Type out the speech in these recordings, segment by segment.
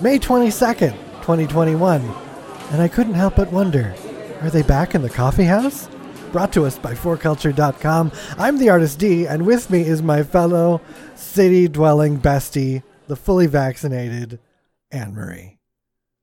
May 22nd, 2021. And I couldn't help but wonder are they back in the coffee house? Brought to us by 4culture.com. I'm the artist D, and with me is my fellow city dwelling bestie, the fully vaccinated Anne Marie.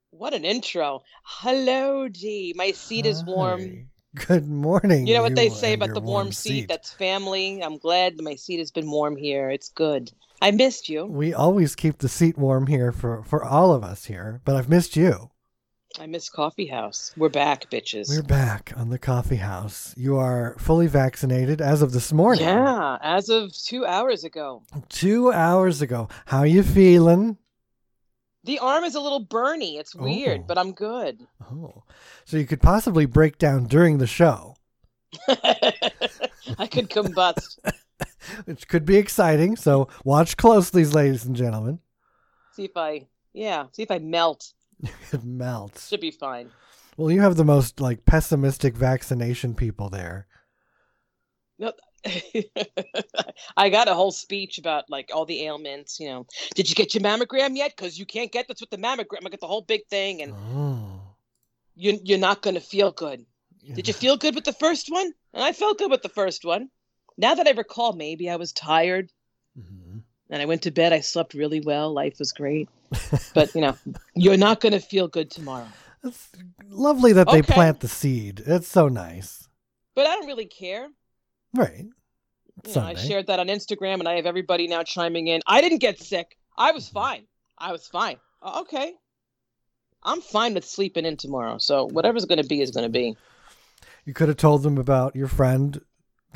What an intro. Hello, D. My seat is warm. Good morning. You know what they say about the warm, seat? seat. That's family. I'm glad that my seat has been warm here. It's good. I missed you. We always keep the seat warm here for, for all of us here, but I've missed you. I miss Coffee House. We're back, bitches. We're back on the coffee house. You are fully vaccinated as of this morning. yeah, as of two hours ago. Two hours ago. How you feeling? The arm is a little burny. It's weird, Oh. but I'm good. Oh, so you could possibly break down during the show, I could combust. which could be exciting. So watch closely, ladies and gentlemen. see if I, yeah, see if I melt. It melts. Should be fine. Well, you have the most like pessimistic vaccination people there. No, I got a whole speech about like all the ailments. You know, did you get your mammogram yet? Because you can't get this with the mammogram. I got the whole big thing, and Oh. you, you're not going to feel good. Did you feel good with the first one? And I felt good with the first one. Now that I recall, maybe I was tired Mhm. and I went to bed. I slept really well. Life was great. But you know, you're not going to feel good tomorrow. It's lovely that they plant the seed. It's so nice. But I don't really care. Right. You know, I shared that on Instagram, and I have everybody now chiming in. I didn't get sick. I was fine. I was fine. "Oh, Okay. I'm fine with sleeping in tomorrow. So whatever's going to be is going to be. You could have told them about your friend,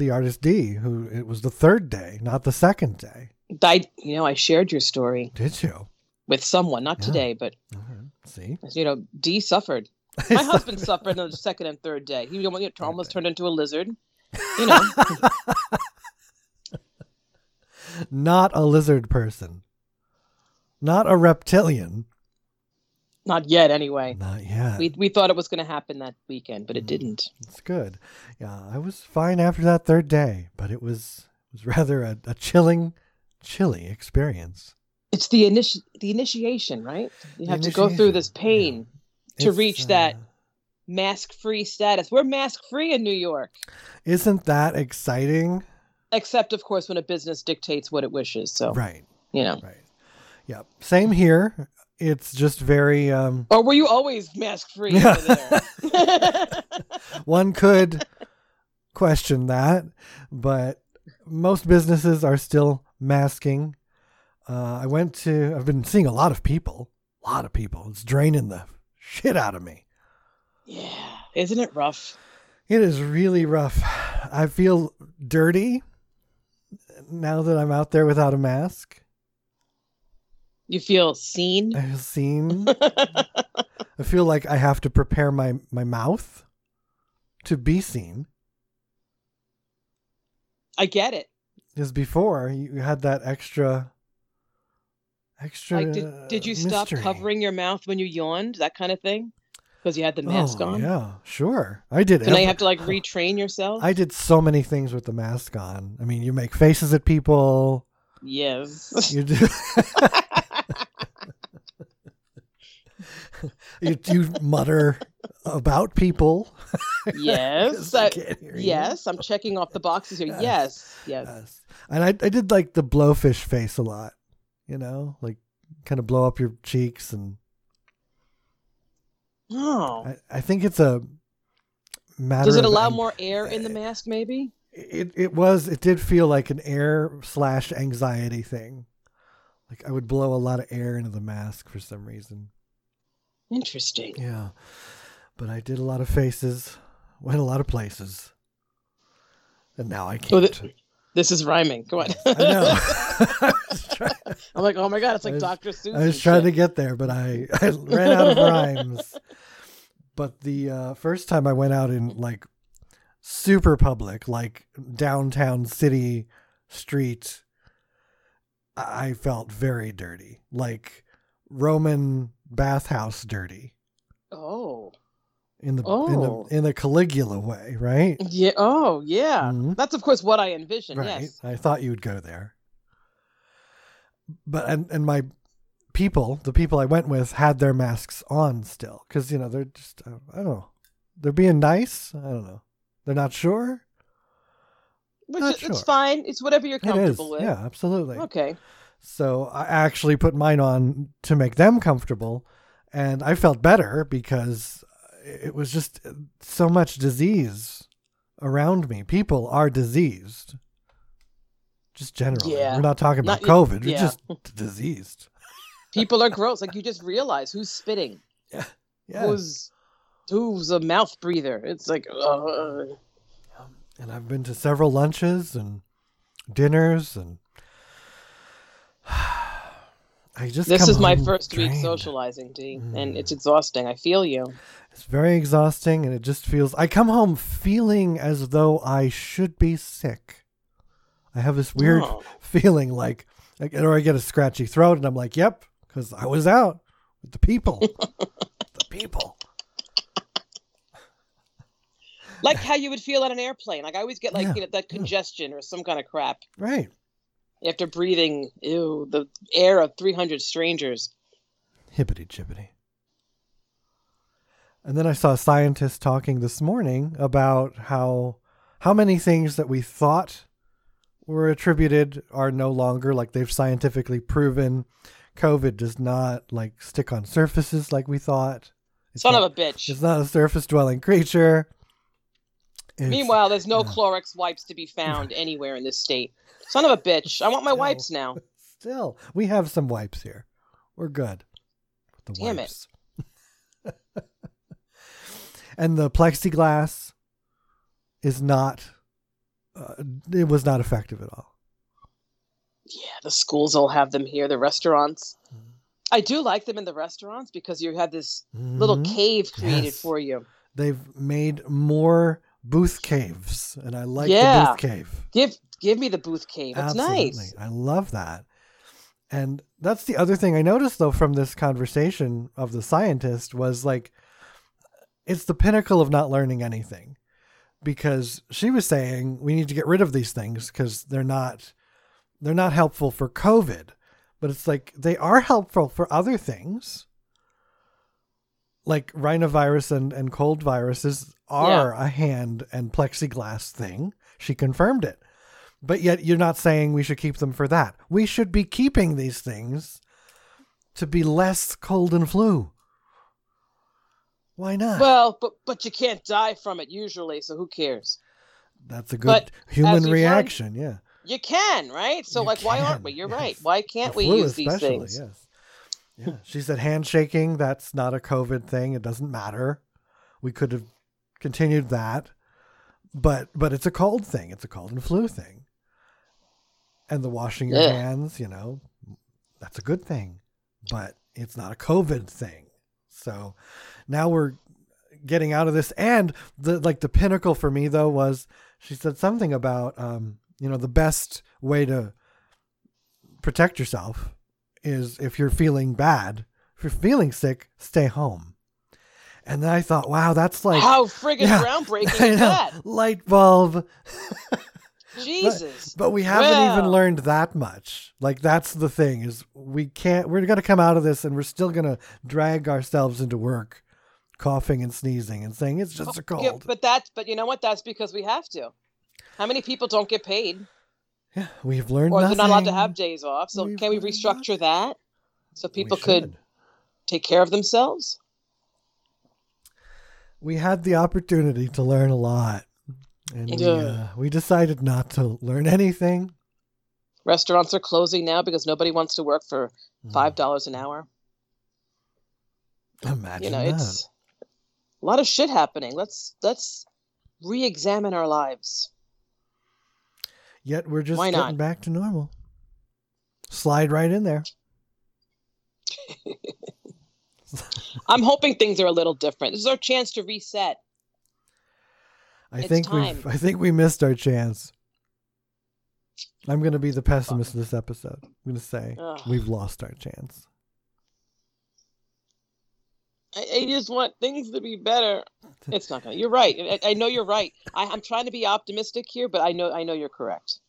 the artist D, who it was the third day, not the second day. I, you know, I shared your story Did you? with someone, not Yeah. today, but right. See? you know, D suffered. My husband suffered on the second and third day. He almost almost turned into a lizard. You know, not a lizard person. Not a reptilian. Not yet anyway. Not yet. We we thought it was going to happen that weekend, but it didn't. It's good. Yeah, I was fine after that third day, but it was it was rather a, a chilling, chilly experience. It's the initi- the initiation, right? You have to go through this pain to It's, reach that uh, mask free status. We're mask free in New York, Isn't that exciting? except of course when a business dictates what it wishes. So Right. you know, Right. Yeah. Same here. It's just very um or were you always mask free Yeah. one could question that, but most businesses are still masking. Uh, I went to, I've been seeing a lot of people, a lot of people. It's draining the shit out of me. yeah, isn't it rough? It is really rough. I feel dirty now that I'm out there without a mask. You feel seen. I feel seen. I feel like I have to prepare my, my mouth to be seen. I get it. Because before you had that extra, extra. Like, did did you stop covering your mouth when you yawned? That kind of thing, because you had the mask oh, on. Yeah, sure. I did. So now you have to like retrain yourself. I did so many things with the mask on. I mean, you make faces at people. yes. You do. you, you mutter about people. yes, I yes. I'm checking off the boxes here. Yes. Yes. Yes. Yes. And I, I did like the blowfish face a lot. You know, like kind of blow up your cheeks and Oh. I, I think it's a matter. Does it allow more air in the eh, mask? Maybe. It it was it did feel like an air slash anxiety thing. Like I would blow a lot of air into the mask for some reason. Interesting. Yeah, but I did a lot of faces, went a lot of places, and now I Oh, can't. th- This is rhyming. Go on. I I'm like, oh my god, it's like was- Dr. Seuss. I was trying to get there, but I, I ran out of rhymes. But the uh, first time I went out in like super public, like downtown city street, I felt very dirty, like Roman bathhouse dirty Oh. in the Oh. in the in the Caligula way, right? Yeah. Oh, yeah. Mhm. That's of course what I envision. Right. Yes. I thought you would go there. But and and my people, the people I went with, had their masks on still because you know they're just uh, I don't know, they're being nice. I don't know, they're not sure. Which Not is, it's fine. It's whatever you're It is, comfortable with. yeah, absolutely. Okay. So I actually put mine on to make them comfortable, and I felt better because it was just so much disease around me. People are diseased, just generally. Yeah. We're not talking about Not- COVID. We're just diseased. People are gross. Like you just realize who's spitting, Yeah. who's who's a mouth breather. It's like, uh, and I've been to several lunches and dinners, and I just this is my first week socializing, D, and Mm. it's exhausting. I feel you. It's very exhausting, and it just feels. I come home feeling as though I should be sick. I have this weird Oh. feeling like, like, or I get a scratchy throat, and I'm like, "Yep," because I was out with the people. the people. Like how you would feel on an airplane. Like I always get like Yeah. you know that congestion or some kind of crap Right. After breathing. Ew, the air of three hundred strangers. Hippity chippity. And then I saw scientists talking this morning about how how many things that we thought were attributed are no longer like they've scientifically proven COVID does not like stick on surfaces like we thought. It's Son not, of a bitch. it's not a surface dwelling creature. Meanwhile, there's no yeah. Clorox wipes to be found anywhere in this state. Son of a bitch. I want my Still. wipes now. still we have some wipes here. We're good. The Damn it. and the plexiglass is not uh, it was not effective at all Yeah, the schools all have them here. The restaurants. Mhm. I do like them in the restaurants because you have this little Mhm. cave created Yes. for you. they've made more booth caves and i like Yeah. the booth cave Give give me the booth cave. It's Absolutely. nice. i love that and that's the other thing i noticed though from this conversation of the scientist was like it's the pinnacle of not learning anything because she was saying we need to get rid of these things because they're not they're not helpful for covid but it's like they are helpful for other things like rhinovirus and, and cold viruses are a hand and plexiglass thing she confirmed it but yet you're not saying we should keep them for that we should be keeping these things to be less cold and flu why not Well, but but you can't die from it usually, so who cares? That's a good But human reaction. Yeah. You can, right? So You like why aren't we? You're yes. right. Why can't The we use these things? Yes. Yeah. She said handshaking, that's not a COVID thing. It doesn't matter. We could have continued that. But but it's a cold thing. It's a cold and flu thing. And the washing your hands, you know, that's a good thing. But it's not a COVID thing. So now we're getting out of this. And the like the pinnacle for me though was she said something about um, you know, the best way to protect yourself is if you're feeling bad, if you're feeling sick, stay home. And then I thought, wow, that's like How friggin' Yeah, groundbreaking is that? light bulb. Jesus. But we haven't even learned that much. Like that's the thing is we can't. We're gonna come out of this and we're still gonna drag ourselves into work, coughing and sneezing and saying it's just a cold. Yeah, but that's but you know what? That's because we have to. How many people don't get paid, yeah, we've learned. or they're not allowed to have days off? So We've can we restructure that so people could take care of themselves? We had the opportunity to learn a lot, and we, uh, we decided not to learn anything. Restaurants are closing now because nobody wants to work for Mm. five dollars an hour. Imagine You know, that. it's a lot of shit happening. Let's let's re-examine our lives. Yet we're just Why getting not? back to normal. Slide right in there. I'm hoping things are a little different. This is our chance to reset. I It's think we. I think we missed our chance. I'm going to be the pessimist in this episode. I'm going to say Ugh. we've lost our chance. I, I just want things to be better. It's not gonna. You're right. I, I know you're right. I, I'm trying to be optimistic here, but I know I know you're correct.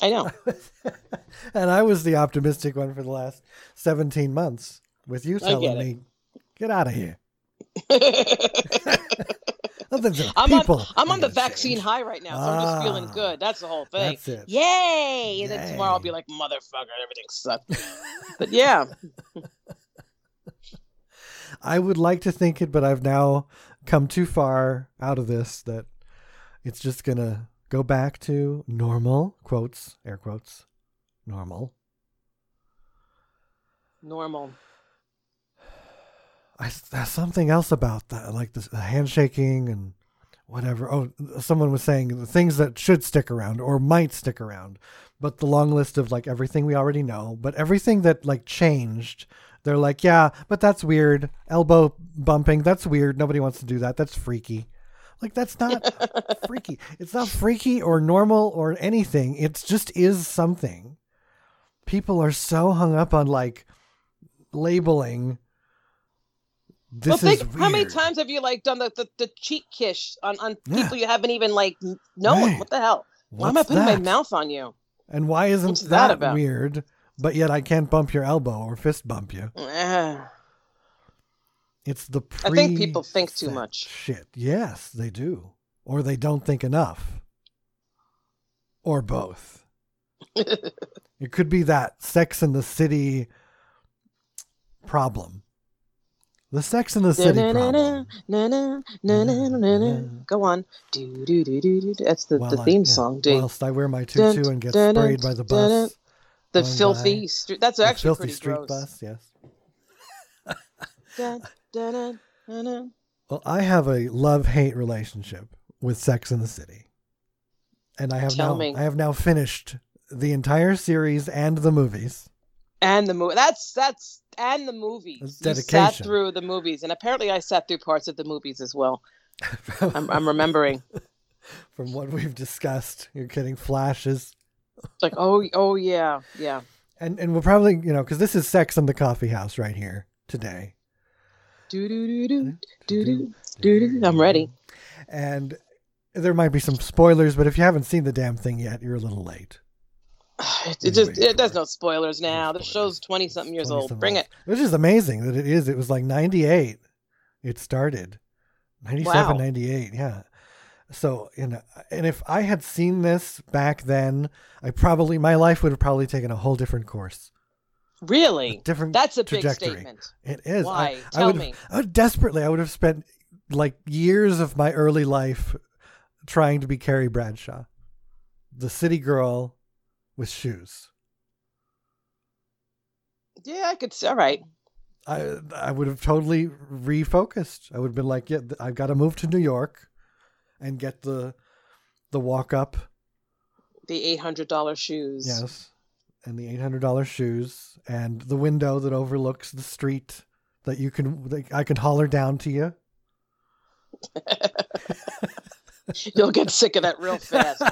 I know. and I was the optimistic one for the last 17 months with you telling me, get out of here. Nothing's gonna- I'm on, I'm on the vaccine change. high right now, so I'm just feeling Ah, good. That's the whole thing. That's it. Yay! And then tomorrow I'll be like, motherfucker, everything sucks. but yeah, I would like to think it, but I've now come too far out of this that it's just gonna go back to normal quotes, air quotes, normal. normal. I there's something else about that, like the handshaking and whatever. Oh, someone was saying the things that should stick around or might stick around, but the long list of like everything we already know, but everything that like changed. They're like, yeah, but that's weird. Elbow bumping, that's weird. Nobody wants to do that. That's freaky. Like that's not freaky. It's not freaky or normal or anything. It just is something. People are so hung up on like labeling. This well, think how many times have you like done the, the, the cheek kiss on, on Yeah. people you haven't even like known? Right. What the hell? Why am I What's putting my mouth on you? And why isn't What's that that, about? weird? But yet I can't bump your elbow or fist bump you. It's the pre- I think people think too much. Shit. Yes, they do. Or they don't think enough. Or both. it could be that Sex in the City problem. The Sex in the City. Go on. That's the, the theme song. Whilst I wear my tutu and get sprayed by the bus. the filthy street. That's actually filthy street bus, yes. Well, I have a love hate relationship with Sex in the City, and I have now. I have now finished the entire series and the movies. And the movie. That's that's and the movies. That's You sat through the movies, and apparently I sat through parts of the movies as well. I'm, I'm remembering. From what we've discussed, you're getting flashes, It's like, oh, oh yeah, yeah. and and we'll probably you know because this is Sex in the Coffee House right here today. Do do do do do do do do. I'm ready. And there might be some spoilers, but if you haven't seen the damn thing yet, you're a little late. It, it just it, there's no spoilers now. The show's twenty something years old. 20-something Bring it. Which is amazing that it is. It was like 98. It started. 97, Wow. 98. Yeah. So, you know, and if I had seen this back then, I probably, my life would have probably taken a whole different course. A Really? different That's a big trajectory. statement. It is. Why? I, Tell would, me. I would desperately, I would have spent like years of my early life trying to be Carrie Bradshaw, the city girl with shoes. Yeah, I could. All right. I I would have totally refocused. I would have been like, yeah, I've got to move to New York and get the the walk up, The eight hundred dollar shoes. yes, and the eight hundred dollars shoes and the window that overlooks the street that you can that I can holler down to you. You'll get sick of that real fast.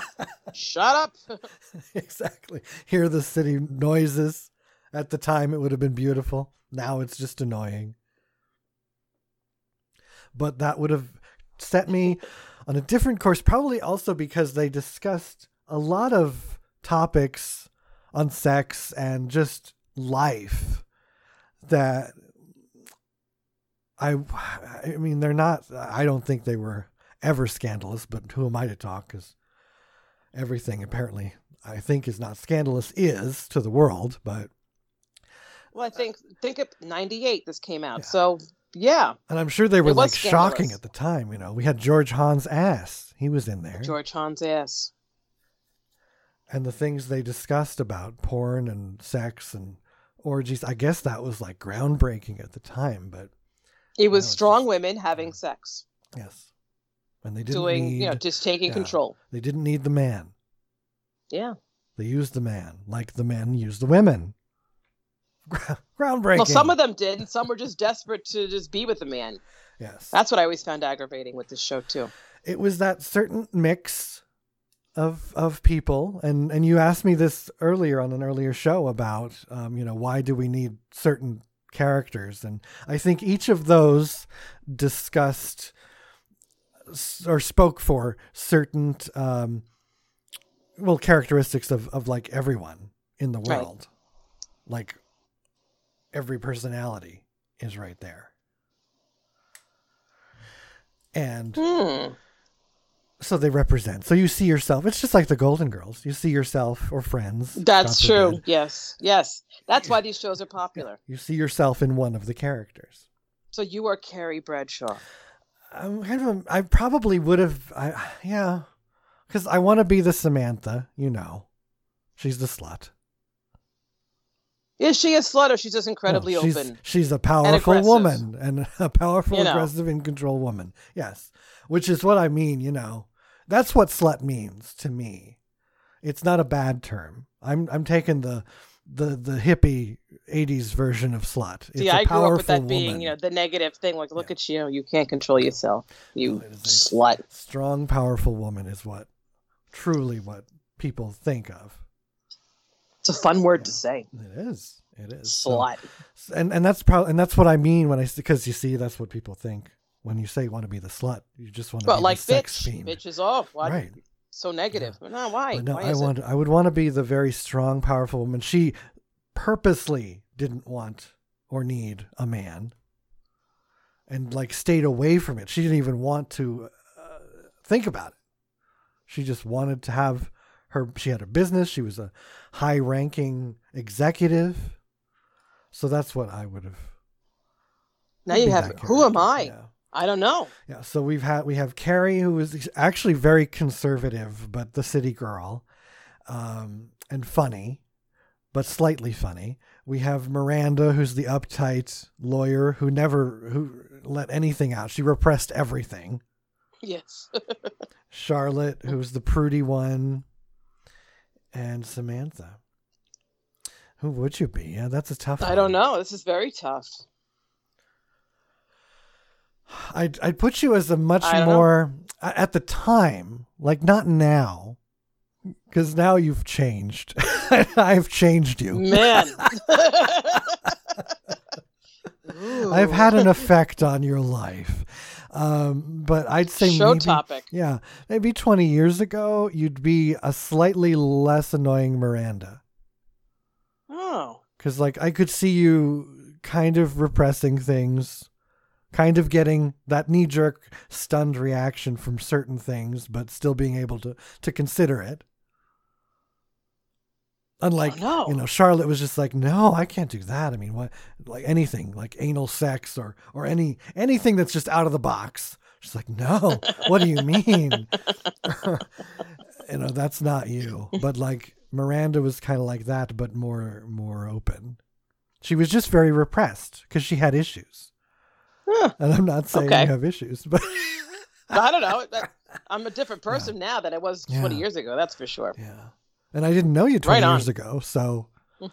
Shut up. exactly. Hear the city noises. At the time, it would have been beautiful. Now it's just annoying. But that would have set me on a different course, probably also because they discussed a lot of topics on sex and just life that I I mean they're not I don't think they were ever scandalous, but who am I to talk cuz everything apparently I think is not scandalous is to the world, but Well, I think think of ninety eight. This came out. Yeah. So yeah, and I'm sure they were like shocking at the time, you know. We had George Hahn's ass. He was in there. George Hahn's ass. and the things they discussed about porn and sex and orgies. I guess that was like groundbreaking at the time, but It was No, it's strong just- women having sex, yes. And they didn't doing need you know, just taking yeah. control. they didn't need the man. Yeah. They used the man like the men used the women. Groundbreaking. Well, some of them did, and some were just desperate to just be with a man. yes. That's what I always found aggravating with this show too. it was that certain mix of of people and and you asked me this earlier on an earlier show about um, you know why do we need certain characters and i think each of those discussed or spoke for certain um, well characteristics of of like everyone in the Right. world. Like every personality is right there. And Hmm. so they represent. So you see yourself. It's just like the Golden Girls. You see yourself or friends. That's true. forbid. Yes. Yes. That's why these shows are popular. You see yourself in one of the characters. So you are Carrie Bradshaw. I'm kind of. I probably would have. I yeah, because I want to be the Samantha. You know, she's the slut. Is she a slut or she's just incredibly No, she's, open? She's a powerful aggressive. woman and a powerful, You know. aggressive, in control woman. Yes, which is what I mean. You know, that's what slut means to me. It's not a bad term. I'm I'm taking the the the hippie '80s version of slut. It's See, a I grew up with powerful that being, woman. you know, the negative thing. Like, look at you, you can't control yourself, you it is a- slut. strong, powerful woman is what truly what people think of. It's a fun word to say, It is. It is. So- slut. and and that's probably and that's what I mean when I because you see that's what people think when you say you want to be the slut. You just want to But be like, the sex fiend. bitch is off. Why? Right. So negative. No, why? But no, why I is it? want I would want to be the very strong, powerful woman. She purposely didn't want or need a man, and like stayed away from it. She didn't even want to uh, think about it. She just wanted to have her. She had her business. She was a high-ranking executive. So that's what I would have. Now you have. Who am. I? Yeah. I don't know. Yeah, so we've had we have Carrie who is actually very conservative, but the city girl, um, and funny, but slightly funny. We have Miranda, who's the uptight lawyer who never who let anything out. She repressed everything. Yes. Charlotte, who's the prudy one, and Samantha. Who would you be? Yeah, that's a tough. I don't know. This is very tough. I'd I'd put you as a much don't know. more at the time, like not now, because now you've changed. I've changed you. Man. I've had an effect on your life. Um, but I'd say show maybe, topic. yeah, maybe 20 years ago, you'd be a slightly less annoying Miranda. Oh. Because, like, I could see you kind of repressing things, kind of getting that knee jerk, stunned reaction from certain things, but still being able to, to consider it. Unlike, Oh, no. you know, Charlotte was just like, no, I can't do that. I mean, what, like anything, like anal sex or, or any, anything that's just out of the box. She's like, no, what do you mean? you know, that's not you. But like Miranda was kind of like that, but more, more open. She was just very repressed because she had issues. Huh. And I'm not saying Okay. you have issues, but I don't know. I'm a different person now than I was 20 Yeah. years ago. That's for sure. yeah. And I didn't know you 20 Right years ago, so hmm.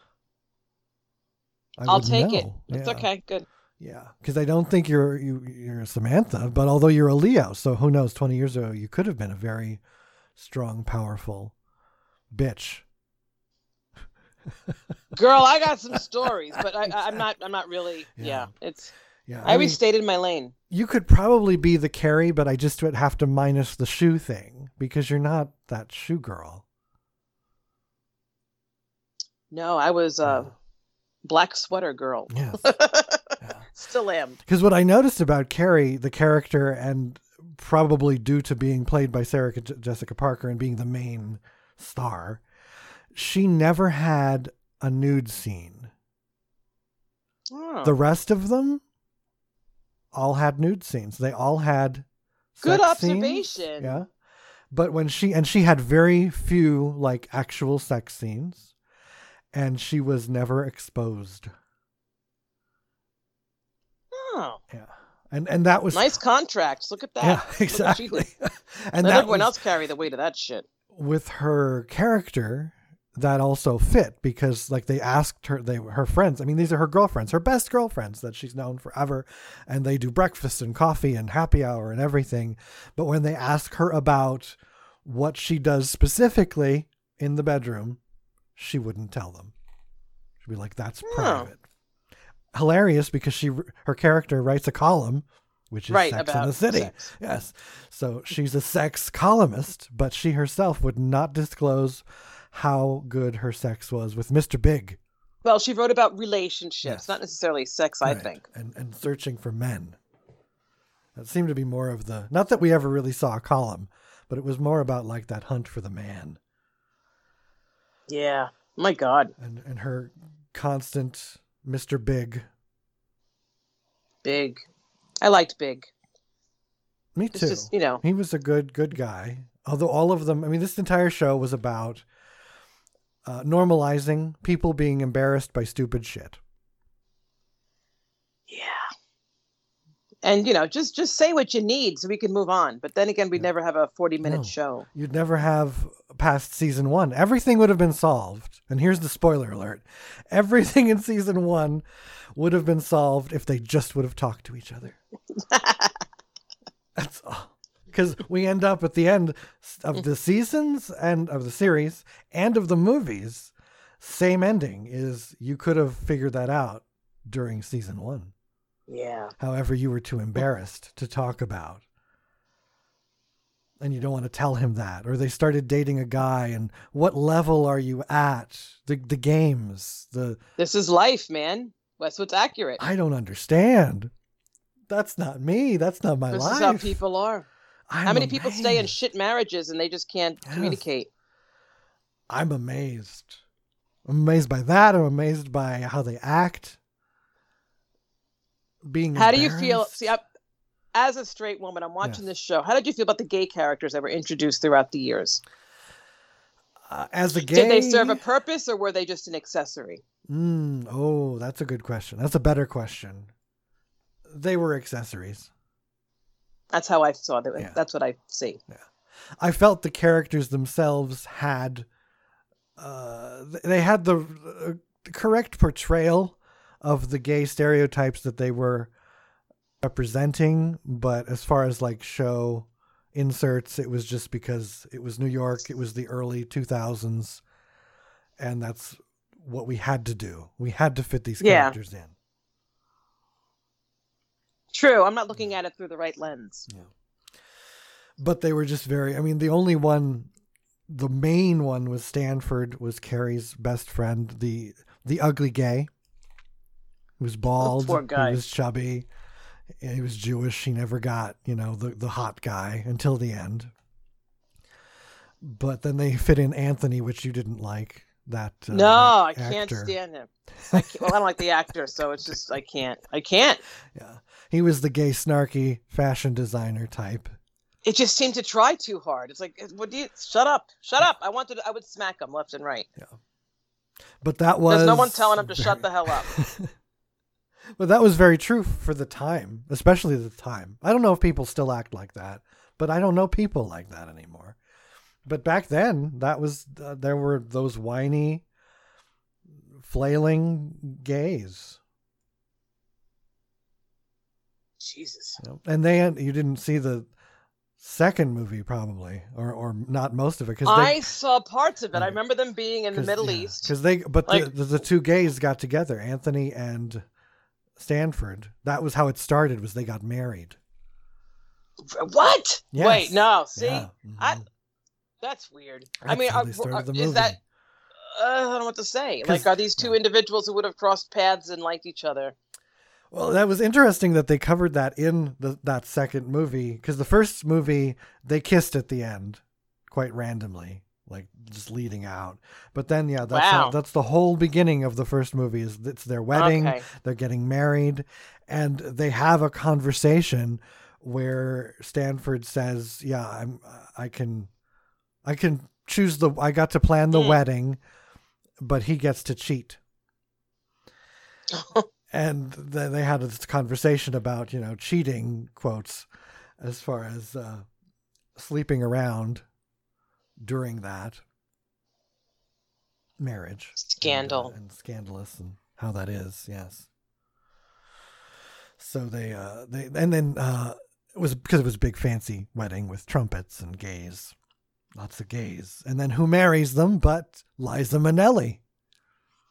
I I'll wouldn't take it. know. It's okay. Good. Yeah, because I don't think you're you you're a Samantha, but although you're a Leo, so who knows? Twenty years ago, you could have been a very strong, powerful bitch. Girl, I got some stories, but I, I, I'm not. I'm not really. Yeah. Yeah. It's. Yeah, I, always stayed in my lane. you could probably be the Carrie, but I just would have to minus the shoe thing because you're not that shoe girl. No, I was a black sweater girl. Yes. Yeah. Still am. Because what I noticed about Carrie, the character, and probably due to being played by Sarah J- Jessica Parker and being the main star, she never had a nude scene. Oh, The rest of them all had nude scenes. They all had Good sex scenes. observation. Yeah. But when she and she had very few like actual sex scenes and she was never exposed. oh, Yeah. And and that was nice contracts. Look at that. Yeah, Look what she exactly. and Let that everyone was, else carry the weight of that shit. with her character that also fit because like they asked her they her friends i mean these are her girlfriends her best girlfriends that she's known forever and they do breakfast and coffee and happy hour and everything but when they ask her about what she does specifically in the bedroom she wouldn't tell them she'd be like that's Oh. private hilarious because she her character writes a column which is Right sex in the city sex. Yes. So she's a sex columnist, but she herself would not disclose how good her sex was with Mr. Big. Well, she wrote about relationships, Yes. not necessarily sex. I think. And and searching for men. That seemed to be more of the not that we ever really saw a column, but it was more about like that hunt for the man Yeah. My God. and and her constant Mr. Big. Big. I liked Big. Me too. just you know. He was a good good guy. Although all of them, I mean, this entire show was about uh, normalizing people being embarrassed by stupid shit. Yeah. And you know, just just say what you need so we can move on. But then again, we'd Yeah. never have a forty minute No. show. You'd never have past season one. Everything would have been solved. And here's the spoiler alert: everything in season one would have been solved if they just would have talked to each other. That's all. Because we end up at the end of the seasons and of the series and of the movies, same ending is you could have figured that out during season one. Yeah. However, you were too embarrassed to talk about. And you don't want to tell him that. Or they started dating a guy, and what level are you at? The, the games, the This is life, man. That's what's accurate. I don't understand. That's not me. That's not my this life. is how people are. I'm how many people stay in shit marriages and they just can't Yes. communicate? I'm amazed. I'm amazed by that. I'm amazed by how they act. Being How do you feel? See, I, as a straight woman, I'm watching Yes. this show. How did you feel about the gay characters that were introduced throughout the years? uh, as a gay, Did they serve a purpose or were they just an accessory? Mm, oh, that's a good question. That's a better question. They were accessories. That's how I saw them. Yeah. That's what I see. Yeah. I felt the characters themselves had uh, they had the uh, correct portrayal of the gay stereotypes that they were representing, but as far as like show inserts, it was just because it was New York, it was the early 2000s, and that's what we had to do. We had to fit these Yeah. characters in. True. I'm not looking at it through the right lens. Yeah. But they were just very i mean the only one the main one was stanford was carrie's best friend the the ugly gay he was bald poor guy. he was chubby he was jewish he never got you know the, the hot guy until the end but then they fit in anthony which you didn't like that uh, no, I can't stand him. I can't, well, I don't like the actor, so it's just I can't. I can't. yeah he was the gay snarky fashion designer type It just seemed to try too hard. It's like, what do you? Shut up! Shut up! I wanted. I would smack him left and right. Yeah. but that was There's no one telling him to very- shut the hell up. But that was very true for the time, especially the time. I don't know if people still act like that, but I don't know people like that anymore. But back then, that was uh, there were those whiny, flailing gays, Jesus. know? and they you didn't see the second movie probably, or or not most of it because I saw parts of it. I remember them being in the Middle East. because they but Like- the, the the two gays got together, Anthony and Stanford. That was how it started. Was they got married? What? Yes. Wait, no. See, Yeah. I- Mhm. that's weird. I mean, how are, they started the is movie. that? Uh, I don't know what to say Like, are these two yeah. individuals who would have crossed paths and liked each other? Well, that was interesting that they covered that in the, that second movie because the first movie they kissed at the end, quite randomly, like just leading out. But then, yeah, that's Wow. how, that's the whole beginning of the first movie. Is it's their wedding, Okay. they're getting married, and they have a conversation where Stanford says, "Yeah, I'm, I can, I can choose the, I got to plan the Hmm. wedding, but he gets to cheat." and then they had this conversation about you know cheating quotes as far as uh, sleeping around during that marriage. Scandal. and, and scandalous and how that is yes. So they uh they and then uh it was because it was a big fancy wedding with trumpets and gays. Lots of gays. And then who marries them but liza minnelli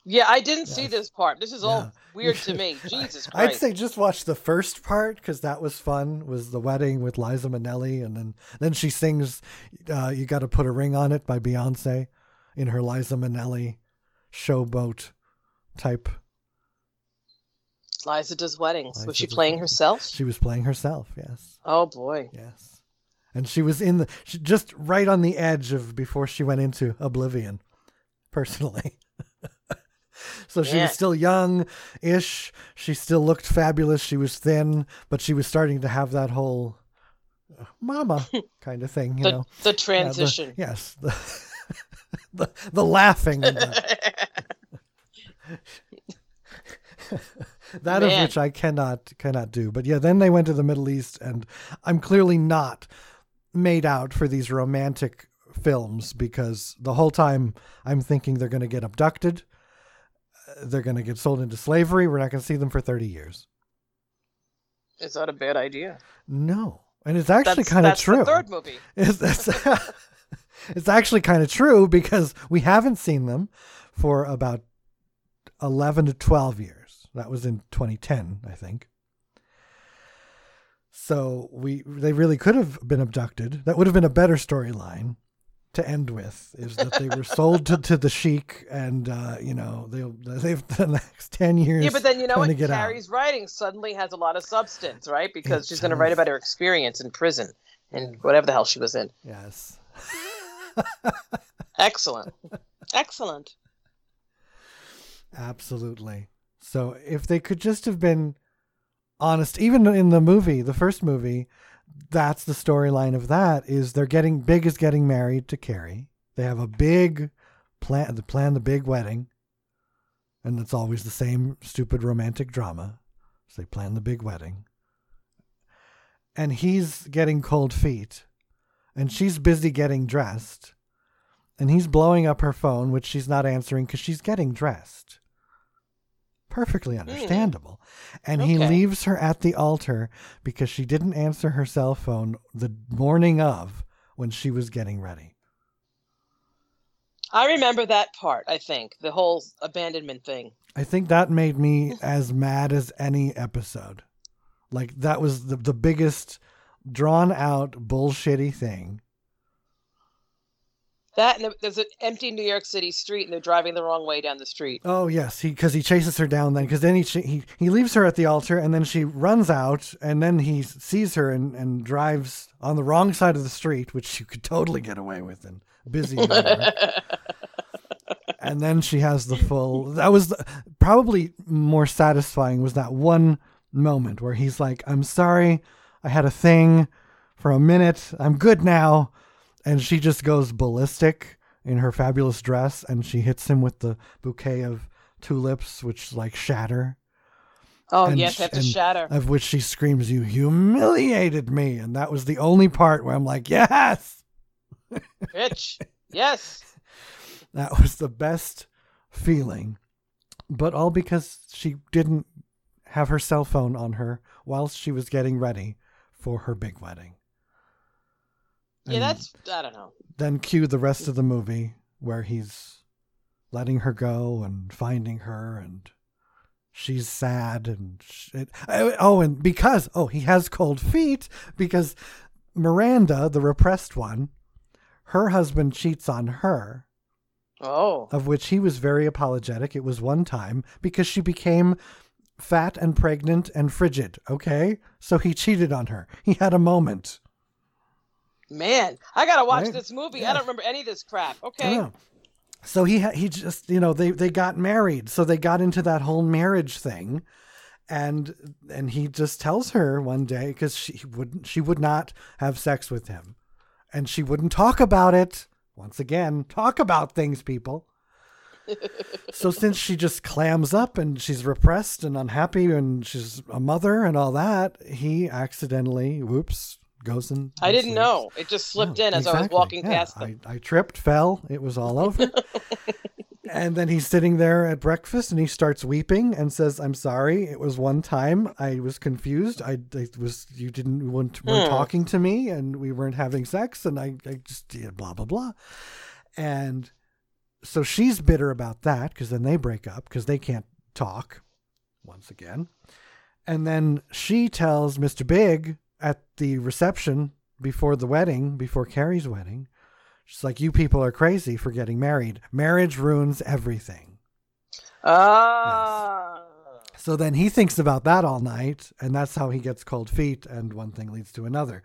Yeah, I didn't see this part. This is Yeah. all weird to me. Jesus Christ. I'd say just watch the first part because that was fun. Was the wedding with Liza Minnelli, and then then she sings uh, "You Got to Put a Ring on It" by Beyonce. in her Liza Minnelli showboat type. Liza does weddings. Liza Was she playing weddings. herself? She was playing herself, yes. Oh boy. Yes. And she was in the she, just right on the edge of before she went into oblivion, personally. so she Yeah. was still young ish. She still looked fabulous. She was thin, but she was starting to have that whole uh, mama kind of thing, you The, know. the Yeah, the- transition. yes. The, the, the laughing. that of which I cannot cannot do. But yeah, then they went to the Middle East, and I'm clearly not made out for these romantic films because the whole time I'm thinking they're going to get abducted, they're going to get sold into slavery. We're not going to see them for 30 years. Is that a bad idea? No, and it's actually kind of that's true. the third movie. It's, it's, it's actually kind of true because we haven't seen them for about 11 to 12 years. That was in 2010, I think. So we they really could have been abducted. That would have been a better storyline to end with is that they were sold to, to the sheik and uh, you know they they've the next 10 years Yeah, but then you know what? get out. Carrie's writing suddenly has a lot of substance, right? Because It she's going to write about her experience in prison and whatever the hell she was in. Yes. Excellent. Excellent. Absolutely. So if they could just have been honest, even in the movie, the first movie, that's the storyline of that is they're getting Big is getting married to Carrie. They have a big plan the plan the big wedding. And it's always the same stupid romantic drama. So they plan the big wedding. And he's getting cold feet. And she's busy getting dressed. And he's blowing up her phone, which she's not answering because she's getting dressed. Perfectly hmm. understandable. And he leaves her at the altar because she didn't answer her cell phone the morning of when she was getting ready. I remember that part, I think, the whole abandonment thing. I think that made me as mad as any episode. Like that was the the biggest drawn out bullshitty thing. That and there's an empty New York City street and they're driving the wrong way down the street. Oh yes, because he chases her down then because then he, ch- he he leaves her at the altar and then she runs out and then he sees her and and drives on the wrong side of the street, which you could totally get away with in busy. And then she has the full. That was the, probably more satisfying. Was that one moment where he's like, "I'm sorry, I had a thing for a minute. I'm good now," and she just goes ballistic in her fabulous dress, and she hits him with the bouquet of tulips, which like shatter. oh, And yes, have to shatter. Of which she screams, "You humiliated me!" And that was the only part where I'm like, "Yes." Bitch. Yes. That was the best feeling. But all because she didn't have her cell phone on her whilst she was getting ready for her big wedding. Yeah, that's I don't know. then cue the rest of the movie where he's letting her go and finding her and she's sad and oh and because oh he has cold feet because Miranda the repressed one her husband cheats on her Oh. of which he was very apologetic. It was one time because she became fat and pregnant and frigid. Okay. So he cheated on her. He had a moment. Man, I gotta watch Right? this movie. Yeah. I don't remember any of this crap. Okay. So he ha- he just you know they they got married. So they got into that whole marriage thing, and and he just tells her one day because she wouldn't she would not have sex with him, and she wouldn't talk about it. Once again, talk about things, people. so since she just clams up and she's repressed and unhappy and she's a mother and all that, he accidentally, whoops, goes and. I didn't sleeps. know. It just slipped No, in as I was walking Yeah, past them. I, I tripped, fell, it was all over. and then he's sitting there at breakfast and he starts weeping and says, I'm sorry. It was one time I was confused. I, I was, you didn't want, weren't Hmm. talking to me and we weren't having sex and I, I just, yeah, blah, blah, blah. And so she's bitter about that because then they break up because they can't talk once again. And then she tells Mr. Big at the reception before the wedding, before Carrie's wedding, She's like, You people are crazy for getting married. Marriage ruins everything. Ah. So then he thinks about that all night, and that's how he gets cold feet, and one thing leads to another.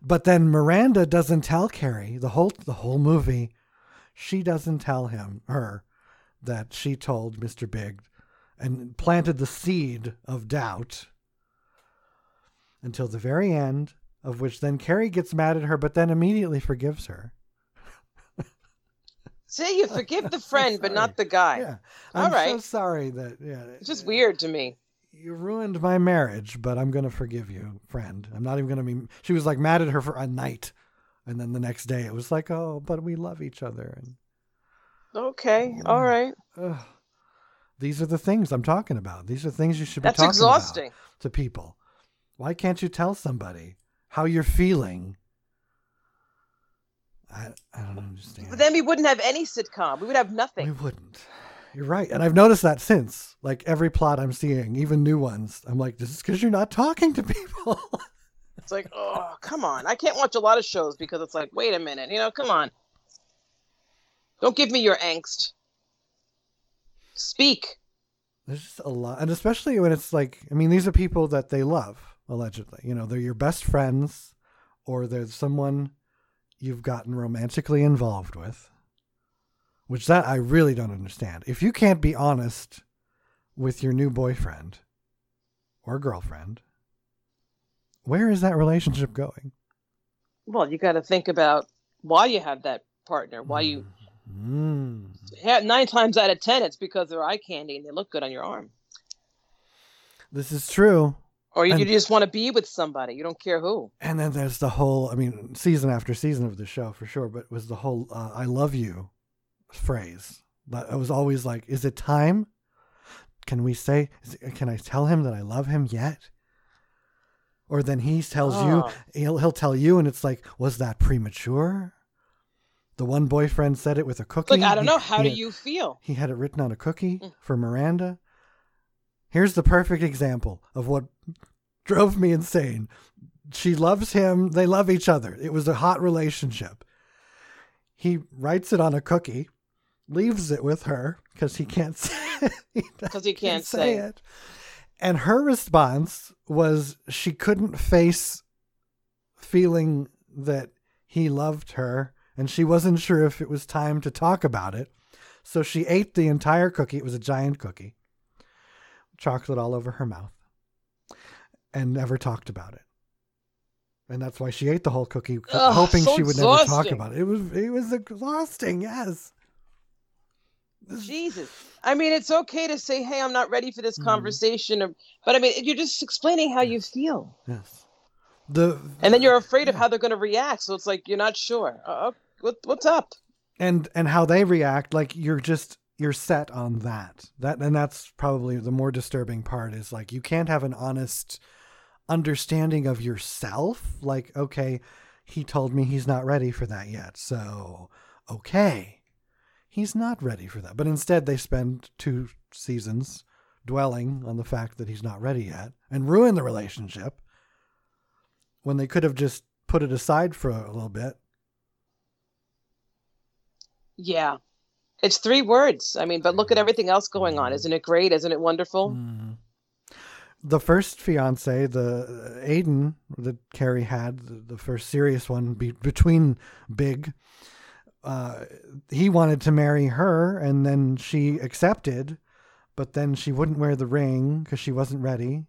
But then Miranda doesn't tell Carrie the whole the whole movie. She doesn't tell him her that she told Mr. Big and planted the seed of doubt until the very end, of which then Carrie gets mad at her, but then immediately forgives her. See, you forgive the friend, but not the guy. Yeah, All I'm so sorry that yeah. It's just weird to me. You ruined my marriage, but I'm gonna forgive you, friend. I'm not even gonna be. She was like mad at her for a night, and then the next day it was like, oh, but we love each other, and Okay. All right. ugh. these are the things I'm talking about. These are things you should be That's talking exhausting. about to people. Why can't you tell somebody how you're feeling? I I don't understand. But then we wouldn't have any sitcom. We would have nothing. We wouldn't. You're right. And I've noticed that since. Like every plot I'm seeing, even new ones, I'm like, this is because you're not talking to people. It's like, oh, come on. I can't watch a lot of shows because it's like, wait a minute. You know, come on. Don't give me your angst. Speak. There's just a lot. And especially when it's like, I mean, these are people that they love, allegedly. You know, they're your best friends or there's someone you've gotten romantically involved with, which that I really don't understand. If you can't be honest with your new boyfriend or girlfriend, where is that relationship going? Well, you got to think about why you have that partner. Why you Mm. nine times out of ten, it's because they're eye candy and they look good on your arm, This is true. Or you, And- you just want to be with somebody. You don't care who. And then there's the whole, I mean, season after season of the show for sure, but was the whole uh, I love you phrase. But I was always like, is it time? Can we say, it, can I tell him that I love him yet? Or then he tells you, Oh. he'll, he'll tell you, and it's like, was that premature? The one boyfriend said it with a cookie. like I don't He- know. How do you feel? he had it written on a cookie Mm. for Miranda. Here's the perfect example of what drove me insane. She loves him. They love each other. It was a hot relationship. He writes it on a cookie, leaves it with her because he can't say Because he can't say it. And her response was she couldn't face feeling that he loved her and she wasn't sure if it was time to talk about it. So she ate the entire cookie. It was a giant cookie, chocolate all over her mouth, and never talked about it. And that's why she ate the whole cookie, Ugh, hoping so she would never talk about it. It was it was exhausting. Yes. Jesus. I mean, it's okay to say, "Hey, I'm not ready for this Mhm. conversation," or, but I mean, you're just explaining how you feel, Yes. The and then you're afraid of how they're going to react. So it's like you're not sure. Uh, uh, what, what's up? and and how they react like you're just you're set on that. That and that's probably the more disturbing part is like you can't have an honest understanding of yourself like okay he told me he's not ready for that yet so okay. He's not ready for that. But instead they spend two seasons dwelling on the fact that he's not ready yet and ruin the relationship when they could have just put it aside for a little bit. Yeah, it's three words. I mean, but look at everything else going on. Isn't it great? Isn't it wonderful? Mhm. The first fiance, the uh, Aiden that Carrie had, the, the first serious one be, between Big, uh, he wanted to marry her, and then she accepted, but then she wouldn't wear the ring because she wasn't ready.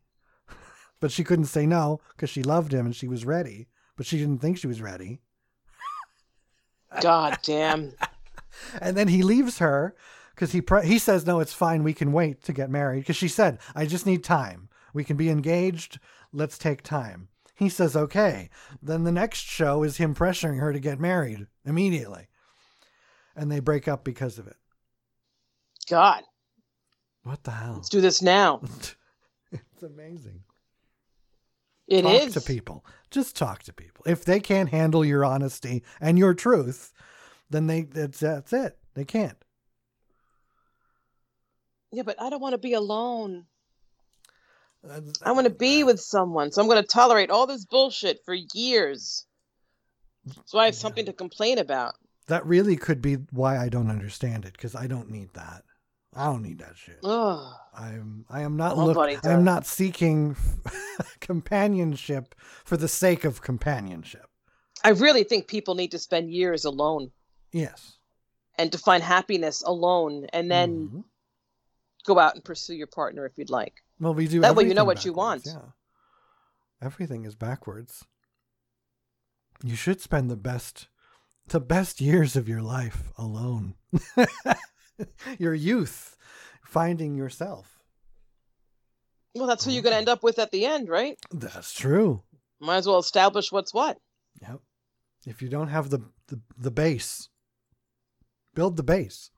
but she couldn't say no because she loved him and she was ready, but she didn't think she was ready. God damn. And then he leaves her because he pre- he says no, it's fine. We can wait to get married because she said I just need time. We can be engaged. Let's take time. He says okay. Then the next show is him pressuring her to get married immediately, and they break up because of it. God, What the hell? let's do this now. it's amazing. It talk is. to people. Just talk to people. If they can't handle your honesty and your truth, then they that's that's it. They can't. Yeah, but I don't want to be alone. That's- I want to be uh, with someone. So I'm going to tolerate all this bullshit for years. So I have Yeah. something to complain about. That really could be why I don't understand it because I don't need that. I don't need that shit. Ugh. I'm I am not Nobody look I am not seeking companionship for the sake of companionship. I really think people need to spend years alone Yes. and to find happiness alone and then Mhm. go out and pursue your partner if you'd like. well, we do That way you know what you want. Yeah. Everything is backwards. You should spend the best the best years of your life alone. your youth finding yourself. Well, that's who you're going to end up with at the end, right? That's true. Might as well establish what's what. Yep. If you don't have the, the the base, build the base.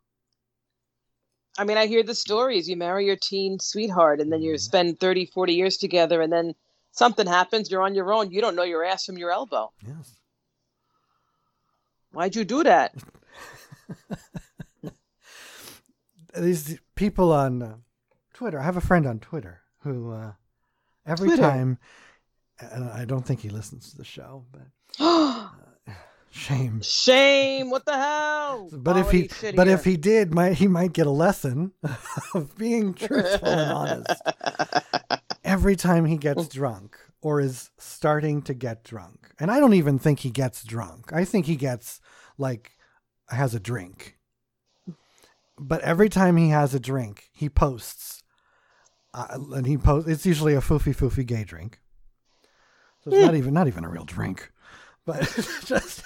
I mean, I hear the stories. You marry your teen sweetheart and then you Mhm. spend 30, 40 years together and then something happens, you're on your own. You don't know your ass from your elbow. Yes. Why'd you do that? These people on uh, Twitter. I have a friend on Twitter who uh, every Twitter. time, and I don't think he listens to the show, but shame. Shame. What the hell? But if he, but here. if he did, might he might get a lesson of being truthful and honest. every time he gets drunk or is starting to get drunk. And I don't even think he gets drunk. I think he gets like has a drink. But every time he has a drink, he posts. Uh, and he posts it's usually a foofy foofy gay drink. So it's not even not even a real drink. But just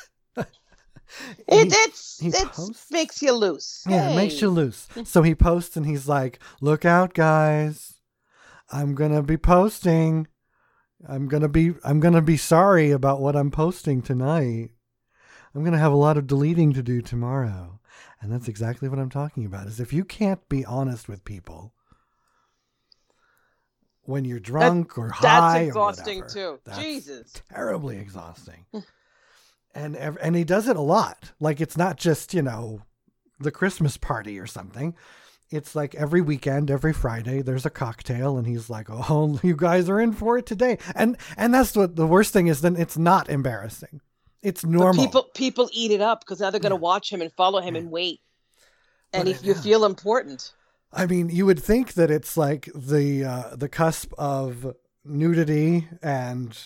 it, he- it's it makes you loose. yeah, it makes you loose. So he posts and he's like, "Look out, guys! I'm gonna be posting. I'm gonna be. I'm gonna be sorry about what I'm posting tonight. I'm gonna have a lot of deleting to do tomorrow." And that's exactly what I'm talking about. Is if you can't be honest with people when you're drunk or That's high, or exhausting whatever, too. that's Jesus. terribly exhausting. and and he does it a lot. Like it's not just you know the Christmas party or something. It's like every weekend, every Friday, there's a cocktail, and he's like, "Oh, you guys are in for it today." And and that's what the worst thing is. Then it's not embarrassing. It's But normal. people people eat it up because now they're going to Yeah. watch him and follow him Yeah. and wait. And But if it- you yeah. feel important, I mean, you would think that it's like the uh, the cusp of nudity and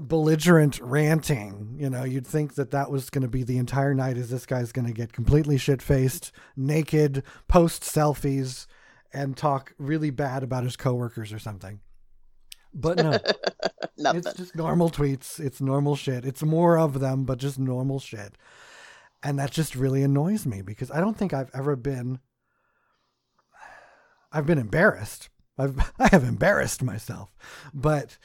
belligerent ranting. You know, you'd think that that was going to be the entire night. Is this guy's going to get completely shit faced, naked, post selfies, and talk really bad about his coworkers or something? But no, it's just normal tweets. It's normal shit. It's more of them, but just normal shit. And that just really annoys me because I don't think I've ever been I've been embarrassed. I've I have embarrassed myself. But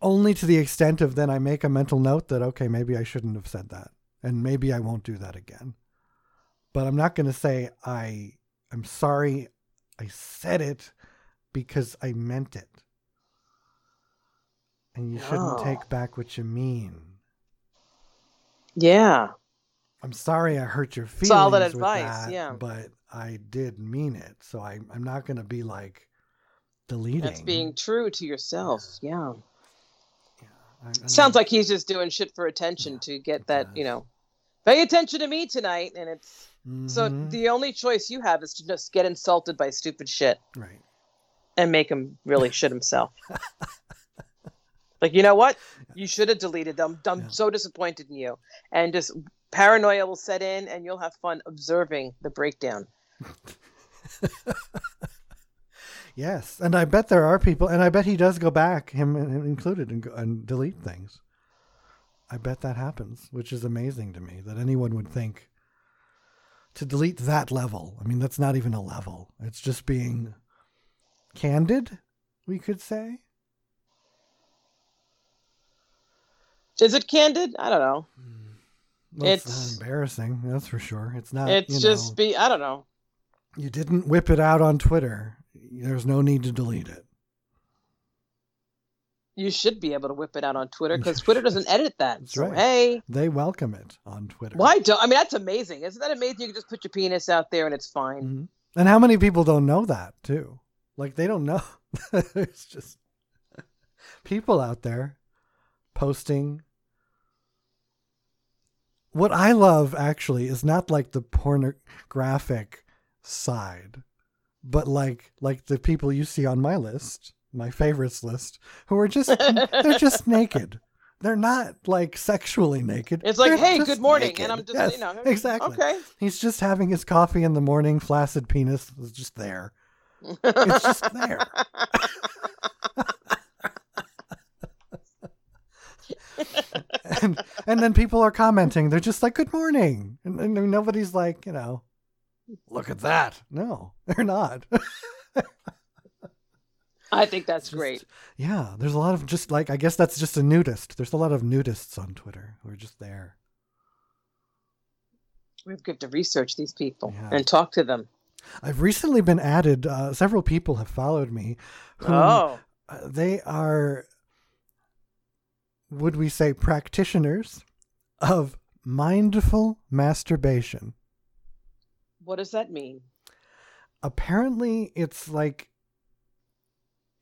only to the extent of then I make a mental note that okay, maybe I shouldn't have said that. And maybe I won't do that again. But I'm not going to say I I'm sorry I said it because I meant it. And you shouldn't No. take back what you mean. yeah. I'm sorry I hurt your feelings. Solid with advice, that, yeah. But I did mean it. So I, I'm not going to be like deleting. That's being true to yourself. Yeah. I- I Sounds like he's just doing shit for attention Yeah, to get that, you know, pay attention to me tonight. And it's so mhm, the only choice you have is to just get insulted by stupid shit right. and make him really shit himself. like, you know what? You should have deleted them. I'm Yeah. so disappointed in you. And just paranoia will set in and you'll have fun observing the breakdown. Yes, and I bet there are people, and I bet he does go back, him included, and, go, and delete things. I bet that happens, which is amazing to me that anyone would think to delete that level. I mean, that's not even a level. It's just being candid, we could say. Is it candid? I don't know. Well, it's, It's- embarrassing, that's for sure. It's not. it's just know, be I don't know. you didn't whip it out on Twitter. There's no need to delete it. You should be able to whip it out on Twitter because Twitter doesn't edit that. That's so right. hey, They welcome it on Twitter. why don't I mean that's amazing. Isn't that amazing? You can just put your penis out there and it's fine. Mhm. And how many people don't know that too? Like they don't know. it's just people out there posting what I love actually is not like the pornographic side, but like like the people you see on my list, my favorites list, who are just they're just naked. They're not like sexually naked. It's like, They're hey, good morning, naked. and I'm just, Yes, you know, exactly. Okay. He's just having his coffee in the morning. Flaccid penis is just there. It's just there. and and then people are commenting. They're just like, "Good morning," and, and nobody's like, you know, look at that. No, they're not. I think that's just- great. Yeah, there's a lot of just like I guess that's just a nudist. There's a lot of nudists on Twitter who are just there. We have got to research these people Yeah. and talk to them. I've recently been added. Uh, several people have followed me. Whom, Oh, uh, they are, would we say, practitioners of mindful masturbation. What does that mean? Apparently, it's like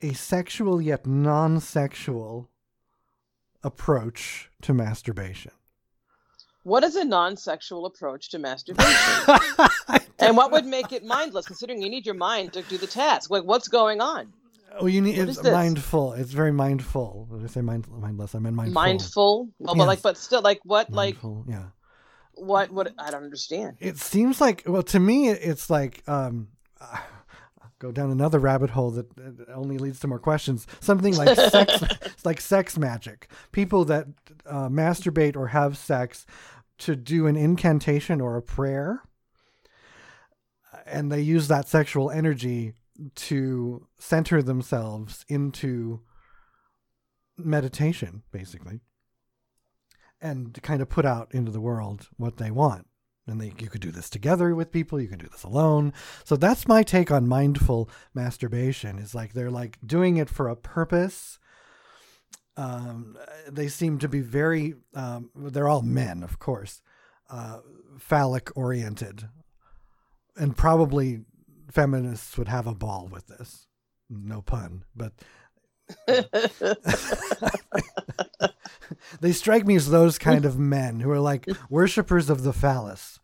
a sexual yet non sexual approach to masturbation. What is a non-sexual approach to masturbation? and what would make it mindless, considering you need your mind to do the task? Like, what's going on? Oh, you need What it's mindful. It's very mindful. Did I say mind, mindless? I meant mindful. Mindful? Yes. but like, but still, like, what, like, yeah. What, what? I don't understand. It seems like well to me it's like um uh, go down another rabbit hole that that only leads to more questions. Something like sex like sex magic. People that uh, masturbate or have sex to do an incantation or a prayer and they use that sexual energy to center themselves into meditation basically and kind of put out into the world what they want. And they, you could do this together with people you can do this alone. So that's my take on mindful masturbation is like they're like doing it for a purpose. Um, they seem to be very um, they're all men of course uh, phallic oriented. And probably feminists would have a ball with this. No pun but they strike me as those kind of men who are like worshippers of the phallus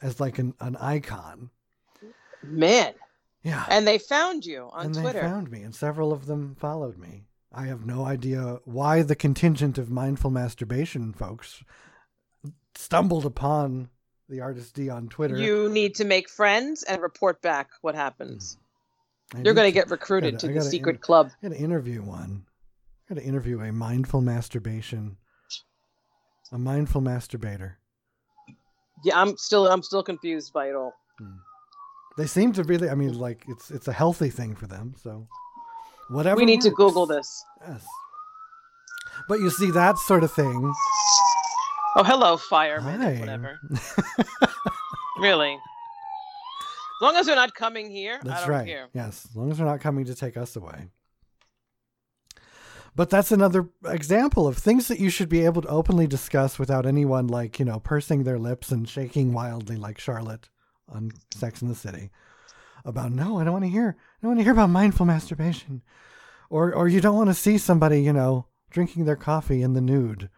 as like an, an icon Man, yeah and they found you on and Twitter. they found me and several of them followed me i have no idea why the contingent of mindful masturbation folks stumbled upon the artist d on twitter You need to make friends and report back what happens. Mm. I You're going to get recruited gotta- to the gotta secret in- club. I gotta interview one. I gotta interview a mindful masturbation, a mindful masturbator. Yeah, I'm still I'm still confused by it all. Hmm. They seem to really. I mean, like it's it's a healthy thing for them. So whatever. we need to. Google this. Yes. But you see that sort of thing. Oh, hello, fireman. Whatever. Really. As long as they're not coming here, I That's don't right. care. Yes, as long as they're not coming to take us away. But that's another example of things that you should be able to openly discuss without anyone like, you know, pursing their lips and shaking wildly like Charlotte on Sex in the City. About no, I don't want to hear I don't want to hear about mindful masturbation. Or or you don't want to see somebody, you know, drinking their coffee in the nude.